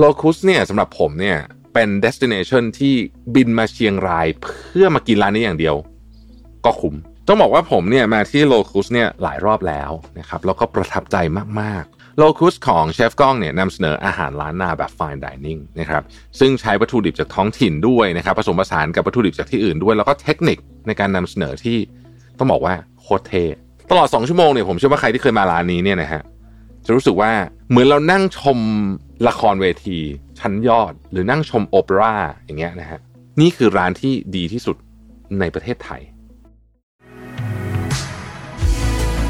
โลคุสเนี่ยสำหรับผมเนี่ยเป็น destination ที่บินมาเชียงรายเพื่อมากินร้านนี้อย่างเดียว ก็คุ้มต้องบอกว่าผมเนี่ยมาที่โลคุสเนี่ยหลายรอบแล้วนะครับแล้วก็ประทับใจมากๆโลคุสของเชฟก้องเนี่ยนำเสนออาหารร้านนาแบบ fine dining นะครับซึ่งใช้วัตถุดิบจากท้องถิ่นด้วยนะครับผสมผสานกับวัตถุดิบจากที่อื่นด้วย แล้วก็เทคนิคในการนำเสนอที่ต้องบอกว่าโคตรเทตลอด 2 ชั่วโมงเนี่ยผมเชื่อว่าใครที่เคยมาร้านนี้เนี่ยนะฮะ จะรู้สึกว่าเหมือนเรานั่งชมละครเวที ชั้นยอด หรือนั่งชมโอเปร่าอย่างเงี้ยนะฮะนี่คือร้านที่ดีที่สุดในประเทศไทย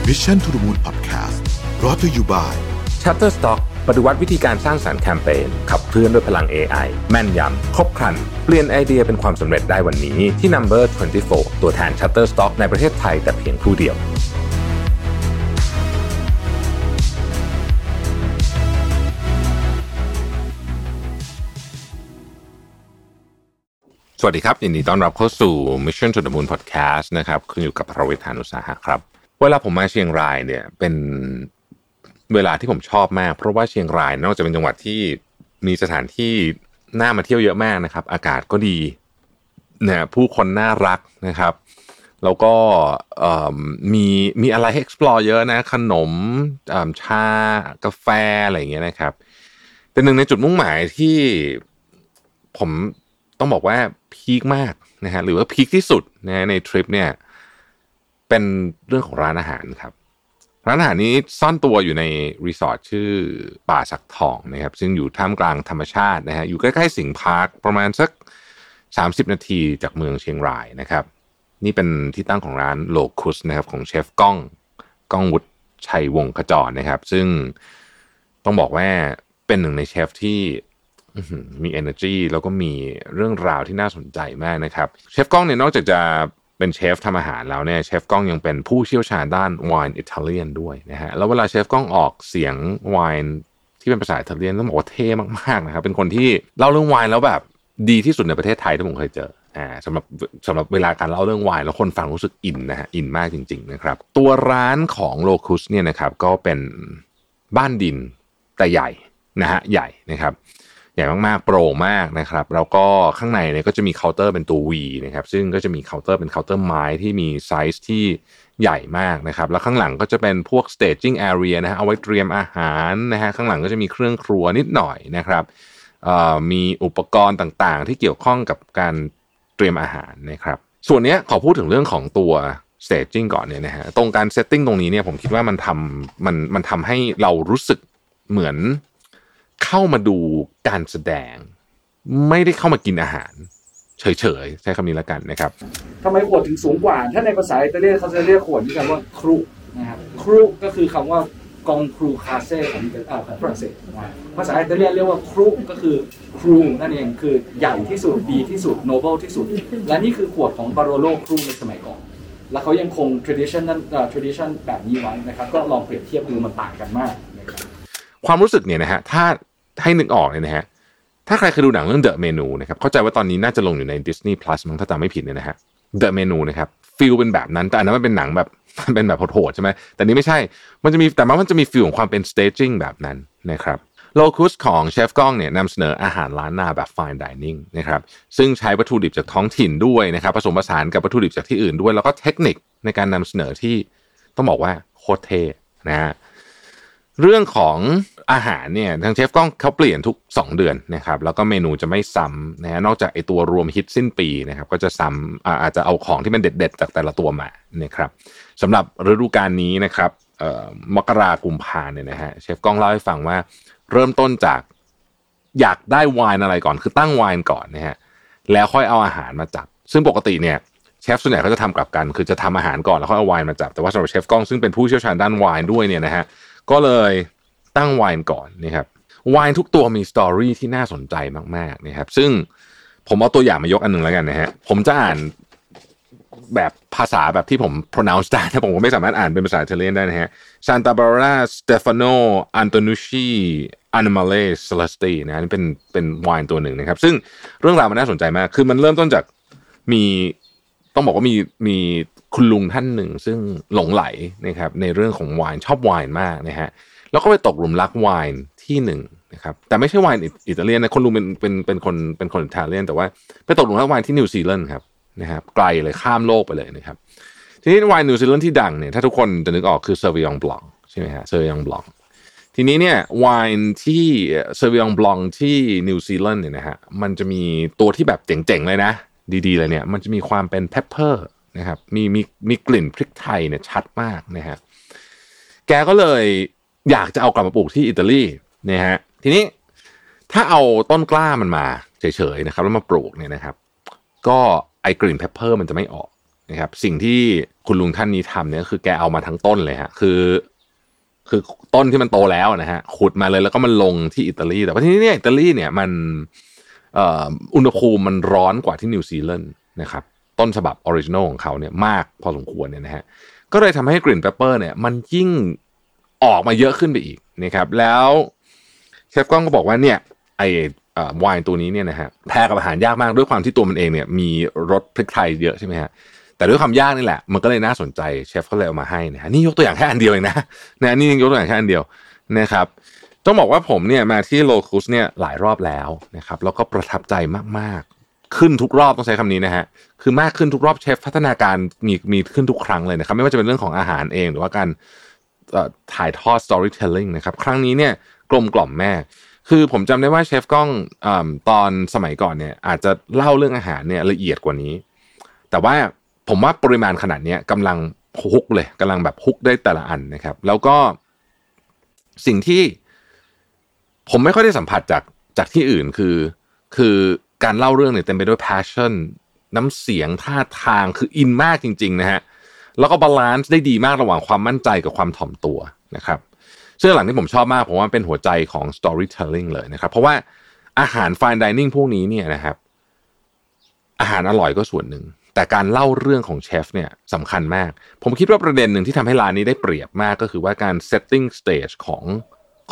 Mission to the Moon Podcast brought to you by Shutterstock ปฏิวัติวิธีการสร้างสารรค์แคมเปญขับเคลื่อนด้วยพลัง AI แม่นยำ ครบครัน เปลี่ยนไอเดียเป็นความสำเร็จได้วันนี้ที่ Number 24 ตัวแทน Shutterstock ในประเทศไทยแต่เพียงผู้เดียว สวัสดีครับยินดีต้อนรับเข้าสู่ Mission to the Moon Podcast นะครับคุณอยู่กับประวิทยานุสาหะครับ เวลาผมมาเชียงรายเนี่ยเป็นเวลาที่ผมชอบมาก เพราะว่าเชียงรายนอกจากเป็นจังหวัดที่มีสถานที่น่ามาเที่ยวเยอะมากนะครับ อากาศก็ดีนะผู้คนน่ารักนะครับ แล้วก็มีมีอะไรให้ explore เยอะนะ ขนมเอิ่มชากาแฟอะไรอย่างเงี้ยนะครับ เป็นหนึ่งในจุดมุ่งหมายที่ผม ต้องบอกว่า peak มากนะฮะหรือว่า peak ที่สุดนะในทริปเนี่ยเป็นเรื่องของร้านอาหารครับ ร้านอาหารนี้ซ่อนตัวอยู่ในรีสอร์ทชื่อป่าสักทองนะครับ ซึ่งอยู่ท่ามกลางธรรมชาตินะฮะอยู่ใกล้ๆสิงห์พาร์คประมาณสัก 30 นาทีจากเมืองเชียงรายนะครับ นี่เป็นที่ตั้งของร้าน Locus นะครับของเชฟก้องก้องวุฒิชัยวงศ์ขจรนะครับ ซึ่งต้องบอกว่าเป็นหนึ่งในเชฟที่ มี energy แล้วก็มีเรื่องราวที่น่าสนใจมากนะครับ เชฟก้องเนี่ยนอกจากจะเป็นเชฟทำอาหารแล้วเนี่ยเชฟก้องยังเป็นผู้เชี่ยวชาญด้านไวน์อิตาเลียนด้วยนะฮะแล้วเวลาเชฟก้องออกเสียงไวน์ที่เป็นภาษาอิตาเลียนต้องบอกว่าเท่มากๆนะครับเป็นคนที่เล่าเรื่องไวน์แล้วแบบดีที่สุดในประเทศไทยที่ผมเคยเจออ่าสำหรับสำหรับเวลาการเล่าเรื่องไวน์แล้วคนฟังรู้สึกอินนะฮะอินมากจริง ๆ นะครับ ตัวร้านของ Locus เนี่ยนะครับก็เป็นบ้านดินแต่ใหญ่นะฮะใหญ่นะครับ ใหญ่มากๆโปร่งมากนะครับ แล้วก็ข้างในเนี่ยก็จะมีเคาน์เตอร์เป็นตัว V นะครับซึ่งก็จะมีเคาน์เตอร์เป็นเคาน์เตอร์ไม้ที่มีไซส์ที่ใหญ่มากนะครับ แล้วข้างหลังก็จะเป็นพวก staging area นะฮะเอาไว้เตรียมอาหารนะฮะข้างหลังก็จะมีเครื่องครัวนิดหน่อยนะครับมีอุปกรณ์ต่างๆ ที่เกี่ยวข้องกับการเตรียมอาหารนะครับ ส่วนนี้ขอพูดถึงเรื่องของตัว staging ก่อนเนี่ยนะฮะตรงการ setting ตรงนี้เนี่ยผมคิดว่ามันทำมันมันทำให้เรารู้สึกเหมือน เข้ามาดูการแสดง ไม่ได้เข้ามากินอาหาร เฉยๆ ใช้คำนี้แล้วกันนะครับทำไมขวดถึงสูงกว่า ถ้าในภาษาอิตาเลียนเขาจะเรียกขวดนี้กันว่าครูนะครับครูก็คือคำว่ากองครูคาเซ่ของอ่อของฝรั่งเศสภาษาอิตาเลียนเรียกว่าครูก็คือครูนั่นเองคือใหญ่ที่สุดดีที่สุดโนเบิลที่สุด และนี่คือขวดของบาโรโลครูในสมัยก่อน แล้วเขายังคง tradition นั้น tradition แบบนี้ไว้นะครับ ก็ลองเปรียบเทียบดูมันต่างกันมาก ความรู้สึกเนี่ยนะฮะถ้าให้นึกออกเนี่ยนะฮะถ้าใครเคยดูหนังเรื่อง The Menu นะครับเข้าใจว่าตอนนี้น่าจะลงอยู่ใน Disney Plus มั้งถ้าจำไม่ผิดเนี่ยนะฮะ The Menu นะครับfeel เป็นแบบนั้น แต่อันนั้นมันเป็นหนังแบบมันเป็นแบบโหดๆใช่ไหมแต่นี้ไม่ใช่มันจะมีแต่มันจะมี feel ของความเป็น staging แบบนั้นนะครับ Locus ของเชฟก้องเนี่ยนำเสนออาหารล้านนาแบบ fine dining นะครับซึ่งใช้วัตถุดิบจากท้องถิ่นด้วยนะครับผสมผสานกับวัตถุดิบจากที่อื่นด้วย แล้วก็เทคนิคในการนำเสนอที่ต้องบอกว่าโคตรเท่นะฮะเรื่องของ อาหารเนี่ยทางเชฟก้องเขาเปลี่ยนทุก 2 เดือนนะครับแล้วก็เมนูจะไม่ซ้ำนะฮะนอกจากไอตัวรวมฮิตสิ้นปีนะครับก็จะซ้ำอ่าอาจจะเอาของที่มันเด็ด ๆ จากแต่ละตัวมานะครับสำหรับฤดูกาลนี้นะครับเอ่อมกรากุมภาเนี่ยนะฮะเชฟก้องเล่าให้ฟังว่าเริ่มต้นจากอยากได้ไวน์อะไรก่อนคือตั้งไวน์ก่อนนะฮะแล้วค่อยเอาอาหารมาจับ ซึ่งปกติเนี่ยเชฟส่วนใหญ่เขาจะทำกลับกัน คือจะทำอาหารก่อนแล้วค่อยเอาไวน์มาจับแต่ว่าสำหรับเชฟก้องซึ่งเป็นผู้เชี่ยวชาญด้านไวน์ด้วยเนี่ยนะฮะก็เลย ตั้งไวน์ก่อนนะครับไวน์ทุกตัวมีสตอรี่ที่น่าสนใจมากๆนะครับซึ่งผมเอาตัวอย่างมายกอันหนึ่งแล้วกันนะฮะผมจะอ่านแบบภาษาแบบที่ผม pronounce ได้นะผมไม่สามารถอ่านเป็นภาษาอิตาเลียนได้นะฮะ Santa Barbara Stefano Antonucci Animale Celesti นะนี่เป็นเป็นไวน์ตัวหนึ่งนะครับ ซึ่งเรื่องราวมันน่าสนใจมาก คือมันเริ่มต้นจากมีต้องบอกว่ามีมีคุณลุงท่านหนึ่ง ซึ่งหลงไหลนะครับในเรื่องของไวน์ชอบไวน์มากนะฮะ แล้วก็ไปตกหลุมรักไวน์ที่หนึ่งนะครับแต่ไม่ใช่ไวน์อิตาเลียนนะคุณลุงเป็นเป็นเป็นคนเป็นคนอิตาเลียนแต่ว่าไปตกหลุมรักไวน์ที่นิวซีแลนด์ครับนะครับไกลเลยข้ามโลกไปเลยนะครับทีนี้ไวน์นิวซีแลนด์ที่ดังเนี่ยถ้าทุกคนจะนึกออกคือ Sauvignon Blanc ใช่ไหมฮะ Sauvignon Blanc ทีนี้เนี่ยไวน์ที่ Sauvignon Blanc ที่นิวซีแลนด์เนี่ยนะฮะมันจะมีตัวที่แบบเจ๋งๆเลยนะ ดีๆเลยเนี่ยมันจะมีความเป็น pepper นะครับมีมีมีกลิ่นพริกไทยเนี่ยชัดมากนะฮะแกก็เลย อยากจะเอากลับมาปลูกที่อิตาลีนะฮะทีนี้ถ้าเอาต้นกล้ามันมาเฉยๆนะครับ แล้วมาปลูกเนี่ยนะครับ ก็ไอกลิ่น pepper มันจะไม่ออกนะครับ สิ่งที่คุณลุงท่านนี้ทำเนี่ยคือแกเอามาทั้งต้นเลยฮะคือ คือต้นที่มันโตแล้วนะฮะขุดมาเลยแล้วก็มันลงที่อิตาลี แต่ว่าที่นี่เนี่ยอิตาลีเนี่ยมันอุณหภูมิมันร้อนกว่าที่นิวซีแลนด์นะครับ ต้นฉบับ original ของเขาเนี่ยมากพอสมควรเนี่ยนะฮะก็เลยทำให้กลิ่น pepper เนี่ยมันยิ่ง ออกมาเยอะขึ้นไปอีกนะครับแล้วเชฟก้องก็บอกว่าเนี่ยไอไวน์ตัวนี้เนี่ยนะฮะ pair กับอาหารยากมากด้วยความที่ตัวมันเองเนี่ยมีรสพริกไทยเยอะใช่ไหมฮะแต่ด้วยความยากนี่แหละมันก็เลยน่าสนใจเชฟก็เลยเอามาให้นะฮะนี่ยกตัวอย่างแค่อันเดียวเองนะนะนี่ยกตัวอย่างแค่อันเดียวนะครับต้องบอกว่าผมเนี่ยมาที่ Locus เนี่ยหลายรอบแล้วนะครับแล้วก็ประทับใจมากๆ ขึ้นทุกรอบต้องใช้คำนี้นะฮะคือมากขึ้นทุกรอบเชฟพัฒนาการมีมีขึ้นทุกครั้งเลยนะครับไม่ว่าจะเป็นเรื่องของอาหารเองหรือว่าการ ถ่ายทอด storytelling นะครับ ครั้งนี้เนี่ยกลมกล่อมแม่ คือผมจำได้ว่าเชฟกล้องอตอนสมัยก่อนเนี่ยอาจจะเล่าเรื่องอาหารเนี่ยละเอียดกว่านี้ แต่ว่าผมว่าปริมาณขนาดนี้กำลังฮุกเลยกำลังแบบฮุกได้แต่ละอันนะครับ แล้วก็สิ่งที่ผมไม่ค่อยได้สัมผัสจากจากที่อื่นคือ คือการเล่าเรื่องเนี่ยเต็มไปด้วย passion น้ำเสียงท่าทางคืออินมากจริง ๆ นะฮะ แล้วก็ balance ได้ดีมากระหว่างความมั่นใจกับความถ่อมตัวนะครับซึ่งหลังที่ผมชอบมากผมว่าเป็นหัวใจของ storytelling เลยนะครับ เพราะว่าอาหาร fine dining พวกนี้เนี่ยนะครับ อาหารอร่อยก็ส่วนหนึ่ง แต่การเล่าเรื่องของเชฟเนี่ยสำคัญมาก ผมคิดว่าประเด็นหนึ่งที่ทำให้ร้านนี้ได้เปรียบมากก็คือว่าการ setting stage ของ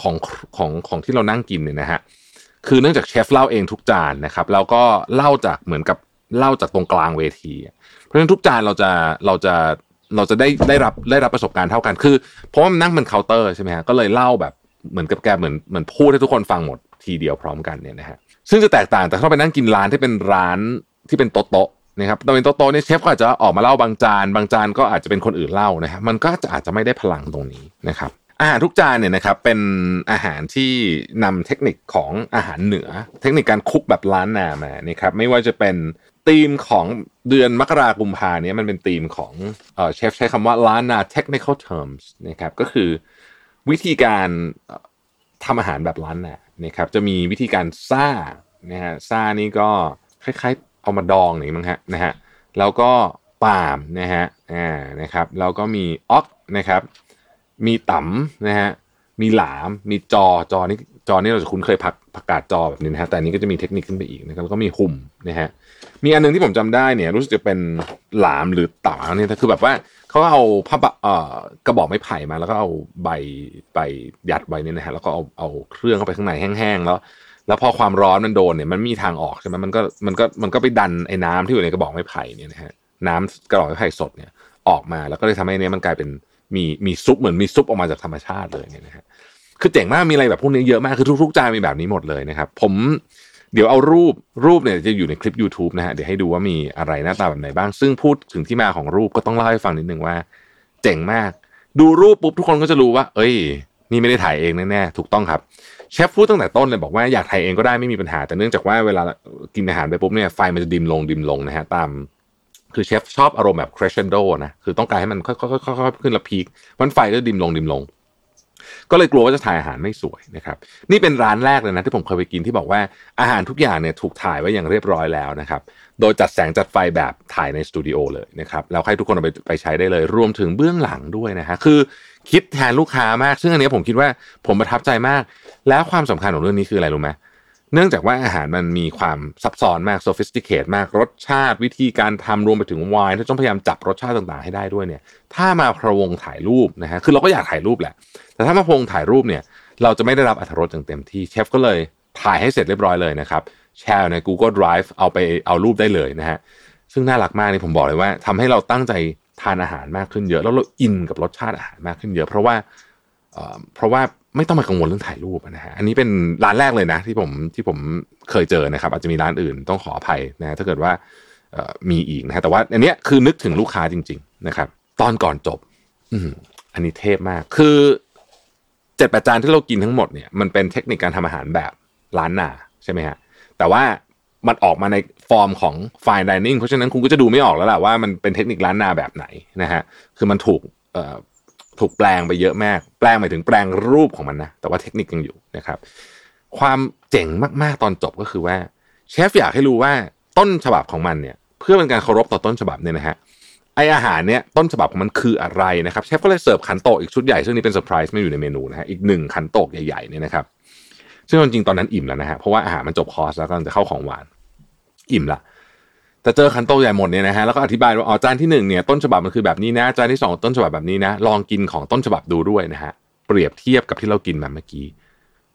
ของของของที่เรานั่งกินเนี่ยนะฮะคือเนื่องจากเชฟเล่าเองทุกจานนะครับแล้วก็เล่าจากเหมือนกับเล่าจากตรงกลางเวที เพราะฉะนั้นทุกจานเราจะเราจะ เราจะได้ได้รับได้รับประสบการณ์เท่ากันคือเพราะว่ามันนั่งเป็นเคาน์เตอร์ใช่ไหมฮะก็เลยเล่าแบบเหมือนกับแกเหมือนเหมือนพูดให้ทุกคนฟังหมดทีเดียวพร้อมกันเนี่ยนะฮะซึ่งจะแตกต่างแต่ถ้าไปนั่งกินร้านที่เป็นร้านที่เป็นโต๊ะนะครับตอนเป็นโต๊ะเนี่ยเชฟก็อาจจะออกมาเล่าบางจานบางจานก็อาจจะเป็นคนอื่นเล่านะฮะมันก็จะอาจจะไม่ได้พลังตรงนี้นะครับอาหารทุกจานเนี่ยนะครับเป็นอาหารที่นำเทคนิคของอาหารเหนือ เทคนิคการคุกแบบล้านนามานะครับไม่ว่าจะเป็น ธีมของเดือนมกราคมพาเนี่ยมันเป็นธีมของเชฟใช้คำว่าล้านนา technical terms นะครับก็คือวิธีการทำอาหารแบบล้านนานะครับจะมีวิธีการซ่านะฮะซ่านี่ก็คล้ายๆเอามาดองนี่มั้งฮะนะฮะแล้วก็ปาล์มนะฮะอ่านะครับแล้วก็มีอ็อกนะครับ มีต่ำนะฮะมีหลาม มีจอจอนี่จอนี่เราจะคุ้นเคยผัก ผักกาดจอแบบนี้นะฮะแต่อันนี้ก็จะมีเทคนิคขึ้นไปอีกนะครับแล้วก็มีหุ่มนะฮะมีอันนึงที่ผมจำได้เนี่ย รู้สึกจะเป็นหลามหรือต่าเนี่ยคือแบบว่าเขาเอาผ้าเอ่อกระบอกไม้ไผ่มาแล้วก็เอาใบใบยัดไว้เนี่ยนะฮะแล้วก็เอาเอาเครื่องเข้าไปข้างในแห้งๆแล้ว แล้วพอความร้อนมันโดนเนี่ยมันมีทางออกใช่ไหมมันก็มันก็มันก็ไปดันไอ้น้ำที่อยู่ในกระบอกไม้ไผ่เนี่ยนะฮะน้ำกระบอกไม้ไผ่สดเนี่ยออกมาแล้วก็เลยทำให้เนี้ยมันกลายเป็นมีมีซุปเหมือนมีซุปออกมาจากธรรมชาติเลยเนี่ยนะฮะ คือเจ๋งมากมีอะไรแบบพวกนี้เยอะมากคือทุกๆจานมีแบบนี้หมดเลยนะครับ ผมเดี๋ยวเอารูปรูปเนี่ยจะอยู่ในคลิป YouTube นะฮะเดี๋ยวให้ดูว่ามีอะไรหน้าตาแบบไหนบ้าง ซึ่งพูดถึงที่มาของรูปก็ต้องเล่าให้ฟังนิดนึงว่า เจ๋งมาก ดูรูปปุ๊บทุกคนก็จะรู้ว่า เอ้ย นี่ไม่ได้ถ่ายเองแน่ๆถูกต้องครับเชฟพูดตั้งแต่ต้นเลยบอกว่าอยากถ่ายเองก็ได้ไม่มีปัญหา แต่เนื่องจากว่าเวลากินอาหารไปปุ๊บเนี่ยไฟมันจะดิมลงดิมลงนะฮะตามคือเชฟชอบอารมณ์แบบ crescendo นะคือต้องการให้มันค่อยๆขึ้นล้วพีคมันไฟก็ดิมลงดิมลง ก็เลยกลัวว่าจะถ่ายอาหารไม่สวยนะครับ นี่เป็นร้านแรกเลยนะที่ผมเคยไปกินที่บอกว่าอาหารทุกอย่างเนี่ยถูกถ่ายไว้อย่างเรียบร้อยแล้วนะครับ โดยจัดแสงจัดไฟแบบถ่ายในสตูดิโอเลยนะครับแล้วให้ทุกคนเอาไปไปใช้ได้เลย รวมถึงเบื้องหลังด้วยนะฮะคือคิดแทนลูกค้ามาก ซึ่งอันนี้ผมคิดว่าผมประทับใจมาก แล้วความสำคัญของเรื่องนี้คืออะไรรู้ไหม เนื่องจากว่าอาหารมันมีความซับซ้อนมาก sophisticated มากรสชาติวิธีการทำรวมไปถึงไวน์ที่ต้องพยายามจับรสชาติต่างๆให้ได้ด้วยเนี่ย ถ้ามาพระวงถ่ายรูปนะฮะคือเราก็อยากถ่ายรูปแหละ แต่ถ้ามาพระวงถ่ายรูปเนี่ย เราจะไม่ได้รับอรรถรสอย่างเต็มที่เชฟก็เลยถ่ายให้เสร็จเรียบร้อยเลยนะครับแชร์ใน Google Drive เอาไปเอารูปได้เลยนะฮะซึ่งน่ารักมากนี่ผมบอกเลยว่าทำให้เราตั้งใจทานอาหารมากขึ้นเยอะ แล้วเราอินกับรสชาติอาหารมากขึ้นเยอะ เพราะว่าเพราะว่า ไม่ต้องมากังวลเรื่องถ่ายรูปนะฮะอันนี้เป็นร้านแรกเลยนะ ที่ผมที่ผมเคยเจอนะครับ อาจจะมีร้านอื่นต้องขออภัยนะฮะถ้าเกิดว่ามีอีกนะฮะแต่ว่าอันเนี้ยคือนึกถึงลูกค้าจริง ๆ นะครับ ตอนก่อนจบ อืมอันนี้เทพมาก คือเจ็ดแปดจานที่เรากินทั้งหมดเนี่ยมันเป็นเทคนิคการทำอาหารแบบร้านนาใช่ไหมฮะแต่ว่ามันออกมาในฟอร์มของ fine dining เพราะฉะนั้นคุณก็จะดูไม่ออกแล้วแหละว่ามันเป็นเทคนิคล้านนาแบบไหนนะฮะคือมันถูกเอ่อ ถูกแปลงไปเยอะมาก แปลงหมายถึงแปลงรูปของมันนะ แต่ว่าเทคนิคยังอยู่นะครับ ความเจ๋งมากๆตอนจบก็คือว่าเชฟอยากให้รู้ว่าต้นฉบับของมันเนี่ย เพื่อเป็นการเคารพต่อต้นฉบับเนี่ยนะฮะไออาหารเนี่ยต้นฉบับของมันคืออะไรนะครับเชฟก็เลยเสิร์ฟขันโตกอีกชุดใหญ่ซึ่งนี่เป็นเซอร์ไพรส์ไม่อยู่ในเมนูนะฮะอีกหนึ่งขันโตกใหญ่ๆเนี่ยนะครับซึ่งจริงๆตอนนั้นอิ่มแล้วนะฮะเพราะว่าอาหารมันจบคอร์สแล้วกำลังจะเข้าของหวาน อิ่มละ แต่เจอขันโตกใหญ่หมดเนี่ยนะฮะแล้วก็อธิบายว่าอ๋อจานที่หนึ่งเนี่ยต้นฉบับมันคือแบบนี้นะจานที่สองต้นฉบับแบบนี้นะลองกินของต้นฉบับดูด้วยนะฮะเปรียบเทียบกับที่เรากินมาเมื่อกี้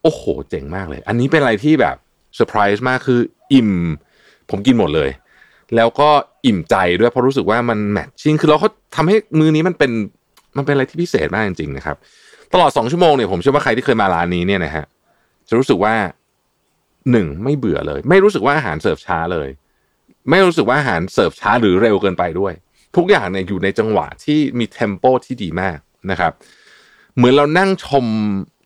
โอ้โห เจ๋งมากเลย อันนี้เป็นอะไรที่แบบเซอร์ไพรส์มากคืออิ่ม ผมกินหมดเลย แล้วก็อิ่มใจด้วยเพราะรู้สึกว่ามัน matching คือเราเขาทำให้มื้อนี้มันเป็นมันเป็นอะไรที่พิเศษมากจริงๆนะครับ ตลอดสองชั่วโมงเนี่ยผมเชื่อว่าใครที่เคยมาร้านนี้เนี่ยนะฮะจะรู้สึกว่าหนึ่งไม่เบื่อเลย ไม่รู้สึกว่าอาหารเสิร์ฟช้าเลย ไม่รู้สึกว่าอาหารเสิร์ฟช้าหรือเร็วเกินไปด้วย ทุกอย่างเนี่ยอยู่ในจังหวะที่มีเทมโปที่ดีมากนะครับ เหมือนเรานั่งชม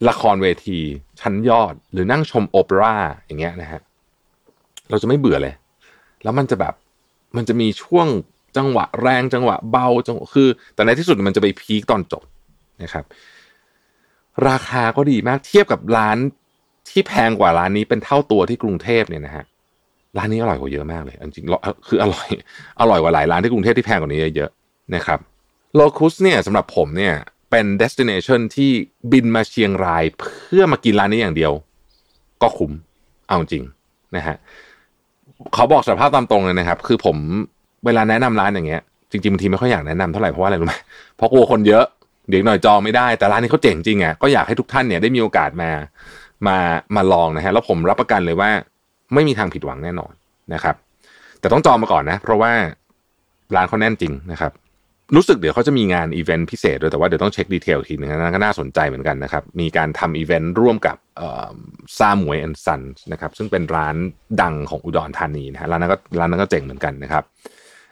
ละครเวที ชั้นยอด หรือนั่งชมโอเปร่าอย่างเงี้ยนะฮะเราจะไม่เบื่อเลย แล้วมันจะแบบมันจะมีช่วงจังหวะแรงจังหวะเบาจังคือ แต่ในที่สุดมันจะไปพีคตอนจบนะครับ ราคาก็ดีมากเทียบกับร้านที่แพงกว่าร้านนี้เป็นเท่าตัวที่กรุงเทพเนี่ยนะฮะ ร้านนี้อร่อยกว่าเยอะมากเลยจริงๆคืออร่อยอร่อยกว่าหลายร้านที่กรุงเทพที่แพงกว่านี้เยอะๆนะครับโลคุสเนี่ยสำหรับผมเนี่ยเป็น destination ที่บินมาเชียงรายเพื่อมากินร้านนี้อย่างเดียว ก็คุ้มเอาจริงนะฮะเขาบอกสภาพตามตรงเลยนะครับ คือผมเวลาแนะนำร้านอย่างเงี้ยจริงๆบางทีไม่ค่อยอยากแนะนำเท่าไหร่เพราะว่าอะไรรู้ไหมเพราะกลัวคนเยอะเดี๋ยวหน่อยจองไม่ได้แต่ร้านนี้เขาเจ๋งจริงอะก็อยากให้ทุกท่านเนี่ยได้มีโอกาสมามามาลองนะฮะแล้วผมรับประกันเลยว่า ไม่มีทางผิดหวังแน่นอนนะครับ แต่ต้องจองมาก่อนนะ เพราะว่าร้านเขาแน่นจริงนะครับ รู้สึกเดี๋ยวเขาจะมีงานอีเวนต์พิเศษด้วยแต่ว่าเดี๋ยวต้องเช็ค detail ทีนึงนะก็น่าสนใจเหมือนกันนะครับ มีการทำอีเวนต์ร่วมกับ Samuay and Sonsนะครับ ซึ่งเป็นร้านดังของอุดรธานีนะฮะร้านนั้นก็ร้านนั้นก็เจ๋งเหมือนกันนะครับ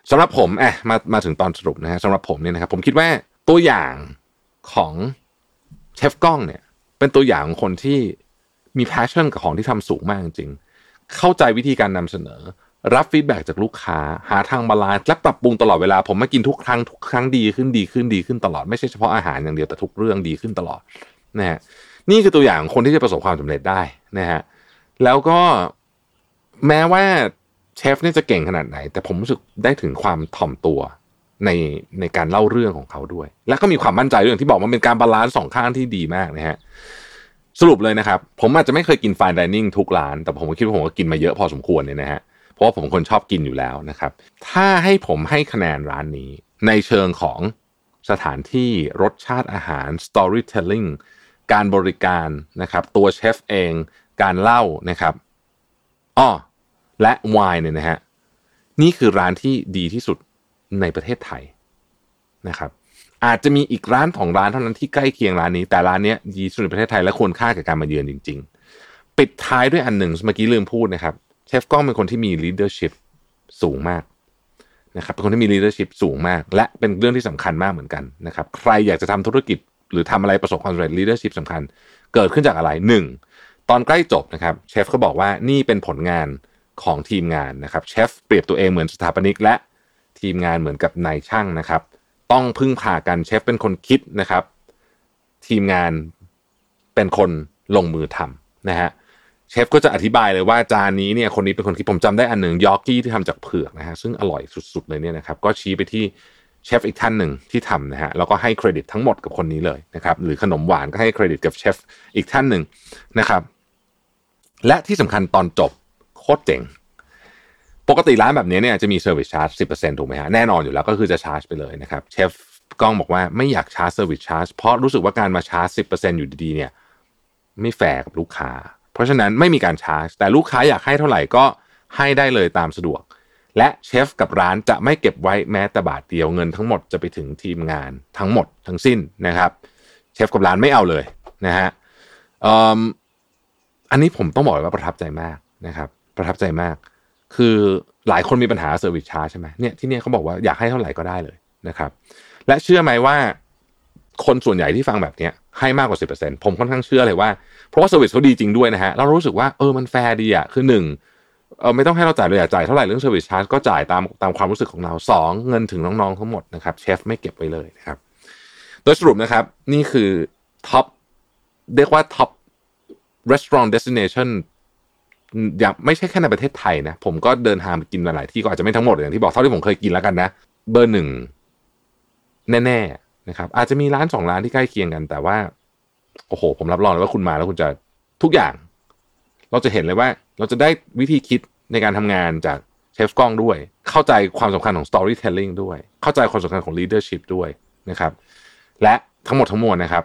สำหรับผมแอบมามาถึงตอนสรุปนะฮะสำหรับผมเนี่ยนะครับ ผมคิดว่าตัวอย่างของเชฟก้องเนี่ย เป็นตัวอย่างของคนที่มี passion กับของที่ทำสูงมากจริง เข้าใจวิธีการนำเสนอ รับ feedback จากลูกค้า หาทาง balance และปรับปรุงตลอดเวลา ผมมากินทุกครั้งทุกครั้งดีขึ้นดีขึ้นดีขึ้นตลอดไม่ใช่เฉพาะอาหารอย่างเดียวแต่ทุกเรื่องดีขึ้นตลอดนะฮะนี่คือตัวอย่างคนที่จะประสบความสำเร็จได้นะฮะแล้วก็แม้ว่าเชฟเนี่ยจะเก่งขนาดไหน แต่ผมรู้สึกได้ถึงความถ่อมตัวในในการเล่าเรื่องของเขาด้วย และก็มีความมั่นใจเรื่องที่บอกมันเป็นการ balance สองข้างที่ดีมากนะฮะ สรุปเลยนะครับ ผมอาจจะไม่เคยกิน fine dining ทุกร้าน แต่ผมคิดว่าผมก็กินมาเยอะพอสมควรเนี่ยนะฮะเพราะว่าผมคนชอบกินอยู่แล้วนะครับ ถ้าให้ผมให้คะแนนร้านนี้ ในเชิงของสถานที่รสชาติอาหาร storytelling การบริการนะครับ ตัวเชฟเองการเล่านะครับอ้อและไวน์เนี่ยนะฮะนี่คือร้านที่ดีที่สุดในประเทศไทยนะครับ อาจจะมีอีกร้านของร้านเท่านั้นที่ใกล้เคียงร้านนี้ แต่ร้านนี้ดีสุดในประเทศไทยและควรค่ากับการมาเยือนจริง ๆ ปิดท้ายด้วยอันหนึ่งเมื่อกี้ลืมพูดนะครับเชฟก้องเป็นคนที่มี leadership สูงมากนะครับเป็นคนที่มี leadership สูงมาก และเป็นเรื่องที่สำคัญมากเหมือนกันนะครับใครอยากจะทำธุรกิจหรือทำอะไรประสบความสำเร็จ leadership สำคัญ เกิดขึ้นจากอะไรหนึ่งตอนใกล้จบนะครับเชฟเขาบอกว่านี่เป็นผลงานของทีมงานนะครับเชฟเปรียบตัวเองเหมือนสถาปนิกและทีมงานเหมือนกับนายช่างนะครับ ต้องพึ่งพากันเชฟเป็นคนคิดนะครับ ทีมงานเป็นคนลงมือทำนะฮะเชฟก็จะอธิบายเลยว่าจานนี้เนี่ยคนนี้เป็นคนคิดผมจำได้อันหนึ่งยอร์กี้ที่ทำจากเผือกนะฮะซึ่งอร่อยสุดๆเลยเนี่ยนะครับก็ชี้ไปที่เชฟอีกท่านหนึ่งที่ทำนะฮะแล้วก็ให้เครดิตทั้งหมดกับคนนี้เลยนะครับหรือขนมหวานก็ให้เครดิตกับเชฟอีกท่านหนึ่งนะครับและที่สำคัญตอนจบโคตรเจ๋ง ปกติร้านแบบนี้เนี่ยจะมี service charge สิถูกไหมฮะแน่นอนอยู่แล้วก็คือจะชาร์จไปเลยนะครับเชฟก้องบอกว่าไม่อยาก charge service charge เพราะรู้สึกว่าการมาชาร์จสิอยู่ดีๆเนี่ยไม่แฟร์กับลูกค้า เพราะฉะนั้นไม่มีการชาร์จ แต่ลูกค้าอยากให้เท่าไหร่ก็ให้ได้เลยตามสะดวก และเชฟกับร้านจะไม่เก็บไว้แม้แต่บาทเดียวเงินทั้งหมดจะไปถึงทีมงานทั้งหมดทั้งสิ้นนะครับเชฟกับร้านไม่เอาเลยนะฮะอ,อันนี้ผมต้องบอกเลยว่าประทับใจมากนะครับ ประทับใจมาก คือหลายคนมีปัญหา service charge ใช่ไหมเนี่ยที่เนี่ยเขาบอกว่าอยากให้เท่าไหร่ก็ได้เลยนะครับ และเชื่อไหมว่าคนส่วนใหญ่ที่ฟังแบบเนี้ยให้มากกว่า 10%ผมค่อนข้างเชื่อเลยว่า เพราะว่า service เขาดีจริงด้วยนะฮะเรารู้สึกว่าเออมันแฟร์ดีอะคือหนึ่งเออไม่ต้องให้เราจ่ายเลยอยากจ่ายเท่าไหร่เรื่อง service charge ก็จ่ายตามตามความรู้สึกของเราสองเงินถึงน้องๆทั้งหมดนะครับเชฟไม่เก็บไว้เลยนะครับ โดยสรุปนะครับนี่คือ top เรียกว่า top restaurant destination อย่างไม่ใช่แค่ในประเทศไทยนะ ผมก็เดินทางไปกินหลายที่ก็อาจจะไม่ทั้งหมดอย่างที่บอกเท่าที่ผมเคยกินแล้วกันนะ เบอร์หนึ่งแน่ๆนะครับ อาจจะมีร้านสองร้านที่ใกล้เคียงกัน แต่ว่า โอ้โห ผมรับรองเลยว่าคุณมาแล้วคุณจะทุกอย่าง เราจะเห็นเลยว่า เราจะได้วิธีคิดในการทำงานจากเชฟกล้องด้วย เข้าใจความสำคัญของ storytelling ด้วย เข้าใจความสำคัญของ leadership ด้วยนะครับ และทั้งหมดทั้งมวลนะครับ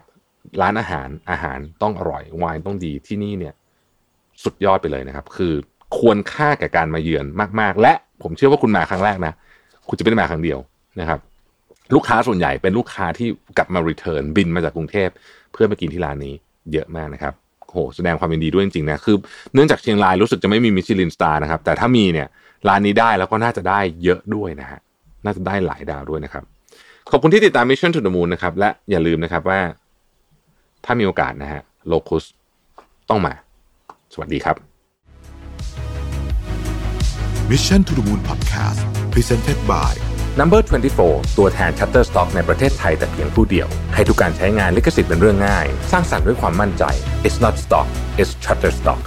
ร้านอาหารอาหารต้องอร่อยไวน์ต้องดีที่นี่เนี่ย สุดยอดไปเลยนะครับ คือควรค่าแก่การมาเยือนมาก ๆ และผมเชื่อว่าคุณมาครั้งแรกนะ คุณจะไม่ได้มาครั้งเดียวนะครับ ลูกค้าส่วนใหญ่เป็นลูกค้าที่กลับมา return บินมาจากกรุงเทพ เพื่อมากินที่ร้านนี้เยอะมากนะครับโหแสดงความยินดีด้วยจริงๆนะคือเนื่องจากเชียงรายรู้สึกจะไม่มีมิชลินสตาร์นะครับ แต่ถ้ามีเนี่ยร้านนี้ได้แล้วก็น่าจะได้เยอะด้วยนะฮะน่าจะได้หลายดาวด้วยนะครับ ขอบคุณที่ติดตาม Mission to the Moon นะครับ และอย่าลืมนะครับว่า ถ้ามีโอกาสนะฮะ Locusต้องมา สวัสดีครับ Mission to the Moon Podcast Presented by Number 24 ตัวแทน Shutterstock ในประเทศไทยแต่เพียงผู้เดียว ให้ทุกการใช้งานลิขสิทธิ์เป็นเรื่องง่าย สร้างสรรค์ด้วยความมั่นใจ It's not stock it's Shutterstock